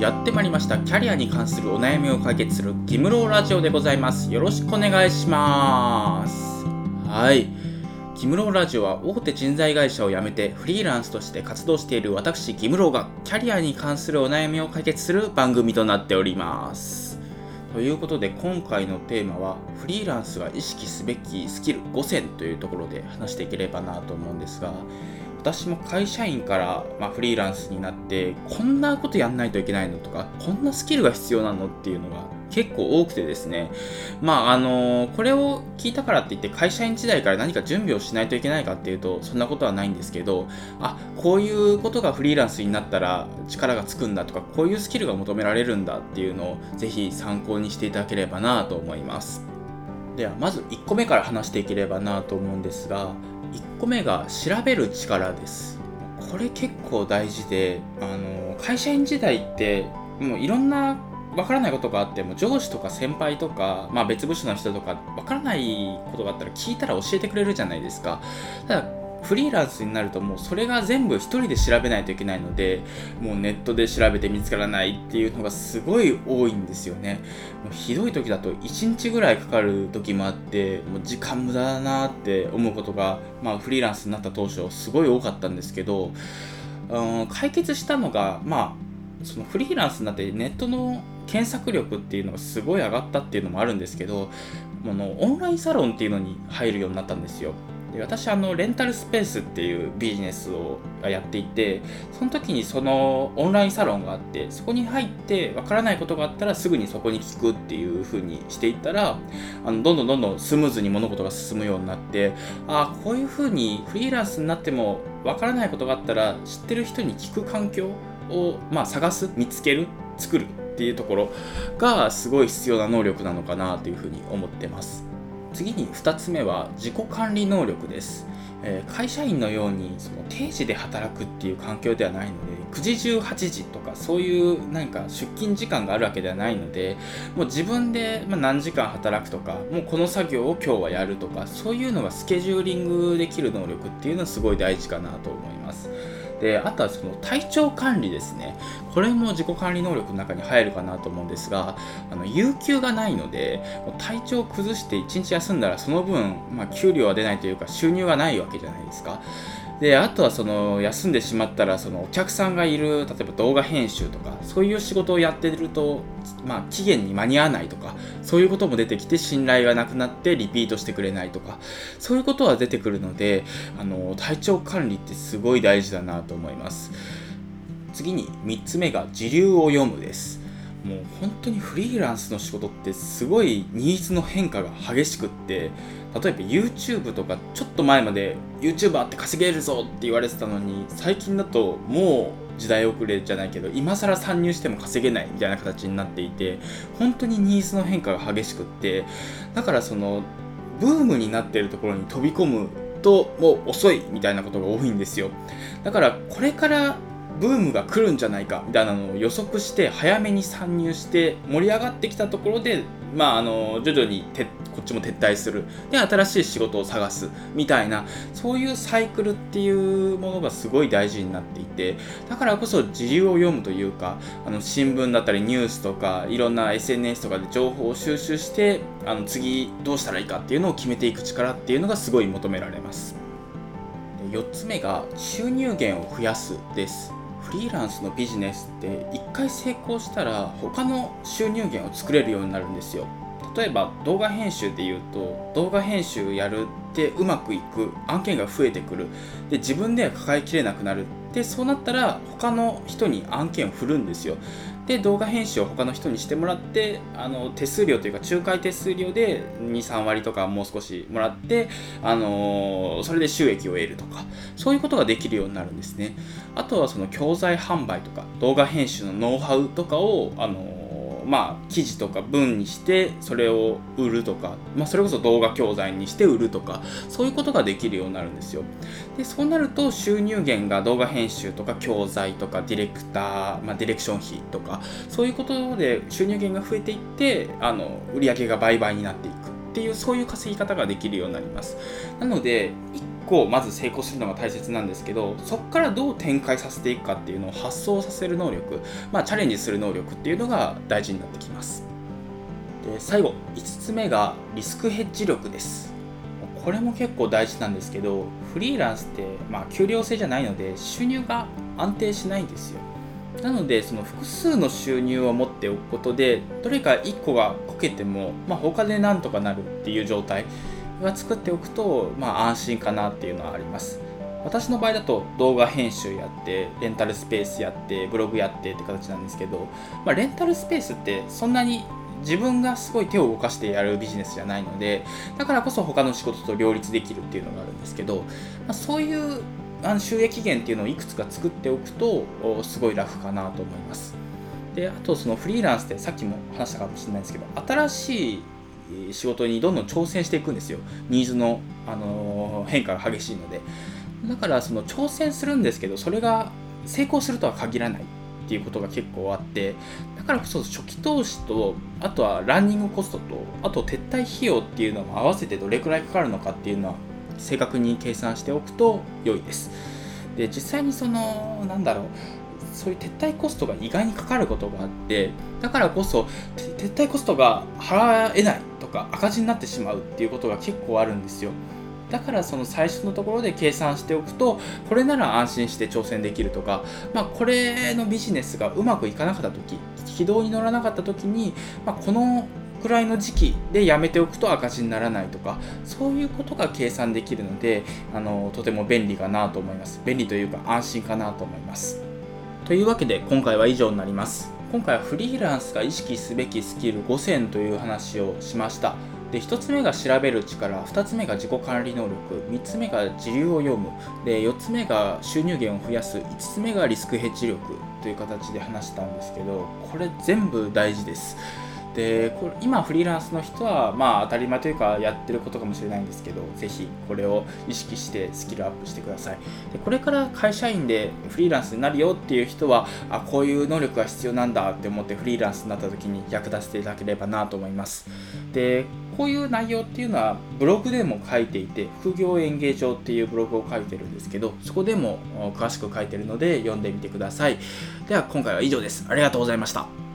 やってまいりました。キャリアに関するお悩みを解決するギムローラジオでございます。よろしくお願いします。はい。ギムローラジオは大手人材会社を辞めてフリーランスとして活動している私ギムローがキャリアに関するお悩みを解決する番組となっております。ということで今回のテーマはフリーランスが意識すべきスキル5選というところで話していければなと思うんですが私も会社員から、ま、フリーランスになってこんなことやんないといけないのとかこんなスキルが必要なのっていうのが結構多くてですね。まああのこれを聞いたからって言って会社員時代から何か準備をしないといけないかっていうとそんなことはないんですけどあこういうことがフリーランスになったら力がつくんだとかこういうスキルが求められるんだっていうのをぜひ参考にしていただければなと思います。ではまず1個目から話していければなと思うんですが1個目が調べる力です。これ結構大事であの会社員時代ってもういろんなわからないことがあっても上司とか先輩とか、まあ、別部署の人とかわからないことがあったら聞いたら教えてくれるじゃないですか。ただフリーランスになるともうそれが全部一人で調べないといけないのでもうネットで調べて見つからないっていうのがすごい多いんですよね。もうひどい時だと1日ぐらいかかる時もあってもう時間無駄だなって思うことが、まあ、フリーランスになった当初すごい多かったんですけど、うん、解決したのがまあそのフリーランスになってネットの検索力っていうのがすごい上がったっていうのもあるんですけどこのオンラインサロンっていうのに入るようになったんですよ。で私あのレンタルスペースっていうビジネスをやっていてその時にそのオンラインサロンがあってそこに入ってわからないことがあったらすぐにそこに聞くっていう風にしていったらあのどんどんどんどんスムーズに物事が進むようになってああこういう風にフリーランスになってもわからないことがあったら知ってる人に聞く環境を、まあ、探す見つける作るっていうところがすごい必要な能力なのかなというふうに思ってます。次に2つ目は自己管理能力です、えー、会社員のようにその定時で働くっていう環境ではないので9時18時とかそういう何か出勤時間があるわけではないのでもう自分で何時間働くとかもうこの作業を今日はやるとかそういうのがスケジューリングできる能力っていうのはすごい大事かなと思いますであとはその体調管理ですね。これも自己管理能力の中に入るかなと思うんですがあの有給がないので体調を崩して1日休んだらその分、まあ、給料は出ないというか収入がないわけじゃないですか。であとはその休んでしまったらそのお客さんがいる例えば動画編集とかそういう仕事をやってると、まあ、期限に間に合わないとかそういうことも出てきて信頼がなくなってリピートしてくれないとかそういうことは出てくるのであの体調管理ってすごい大事だなと思います。次に3つ目が時流を読むです。もう本当にフリーランスの仕事ってすごいニーズの変化が激しくって例えば YouTube とかちょっと前まで YouTuber って稼げるぞって言われてたのに最近だともう時代遅れじゃないけど今更参入しても稼げないみたいな形になっていて本当にニーズの変化が激しくってだからそのブームになってるところに飛び込むともう遅いみたいなことが多いんですよ。だからこれからブームが来るんじゃないかみたいなのを予測して早めに参入して盛り上がってきたところでまああの徐々にてこっちも撤退する。で新しい仕事を探すみたいなそういうサイクルっていうものがすごい大事になっていてだからこそ自由を読むというかあの新聞だったりニュースとかいろんな SNS とかで情報を収集してあの次どうしたらいいかっていうのを決めていく力っていうのがすごい求められます。4つ目が収入源を増やすです。フリーランスのビジネスって1回成功したら他の収入源を作れるようになるんですよ。例えば動画編集で言うと動画編集やるってうまくいく案件が増えてくる。で自分では抱えきれなくなる。でそうなったら他の人に案件を振るんですよ。で動画編集を他の人にしてもらってあの手数料というか仲介手数料で23割とかもう少しもらって、あのそれで収益を得るとかそういうことができるようになるんですね。あとはその教材販売とか動画編集のノウハウとかを、あのまあ、記事とか文にしてそれを売るとか、まあ、それこそ動画教材にして売るとかそういうことができるようになるんですよ。でそうなると収入源が動画編集とか教材とかディレクター、まあ、ディレクション費とかそういうことで収入源が増えていってあの売り上げが倍々になっていくっていうそういう稼ぎ方ができるようになります。なので個をまず成功するのが大切なんですけどそこからどう展開させていくかっていうのを発想させる能力、まあ、チャレンジする能力っていうのが大事になってきます。で最後5つ目がリスクヘッジ力です。これも結構大事なんですけどフリーランスって、まあ、給料制じゃないので収入が安定しないんですよ。なのでその複数の収入を持っておくことでどれか1個がこけても、まあ、他でなんとかなるっていう状態。が作っておくと、まあ、安心かなっていうのはあります。私の場合だと動画編集やってレンタルスペースやってブログやってって形なんですけど、まあ、レンタルスペースってそんなに自分がすごい手を動かしてやるビジネスじゃないのでだからこそ他の仕事と両立できるっていうのがあるんですけど、まあ、そういうあの収益源っていうのをいくつか作っておくとすごい楽かなと思います。であとそのフリーランスってさっきも話したかもしれないんですけど新しい仕事にどんどん挑戦していくんですよニーズの、あの変化が激しいのでだからその挑戦するんですけどそれが成功するとは限らないっていうことが結構あってだからこそ初期投資とあとはランニングコストとあと撤退費用っていうのも合わせてどれくらいかかるのかっていうのは正確に計算しておくと良いです。で実際にそのなんだろうそういう撤退コストが意外にかかることがあってだからこそ撤退コストが払えないか赤字になってしまうっていうことが結構あるんですよ。だからその最初のところで計算しておくとこれなら安心して挑戦できるとか、まあ、これのビジネスがうまくいかなかった時軌道に乗らなかった時に、まあ、このくらいの時期でやめておくと赤字にならないとかそういうことが計算できるのであのとても便利かなと思います。便利というか安心かなと思います。というわけで今回は以上になります。今回はフリーランスが意識すべきスキル5選という話をしました。で1つ目が調べる力2つ目が自己管理能力3つ目が自流を読むで4つ目が収入源を増やす5つ目がリスクヘッジ力という形で話したんですけどこれ全部大事です。でこれ今フリーランスの人はまあ当たり前というかやってることかもしれないんですけどぜひこれを意識してスキルアップしてください。でこれから会社員でフリーランスになるよっていう人はあこういう能力が必要なんだって思ってフリーランスになった時に役立てていただければなと思います。でこういう内容っていうのはブログでも書いていて副業演芸場っていうブログを書いてるんですけどそこでも詳しく書いてるので読んでみてください。では今回は以上です。ありがとうございました。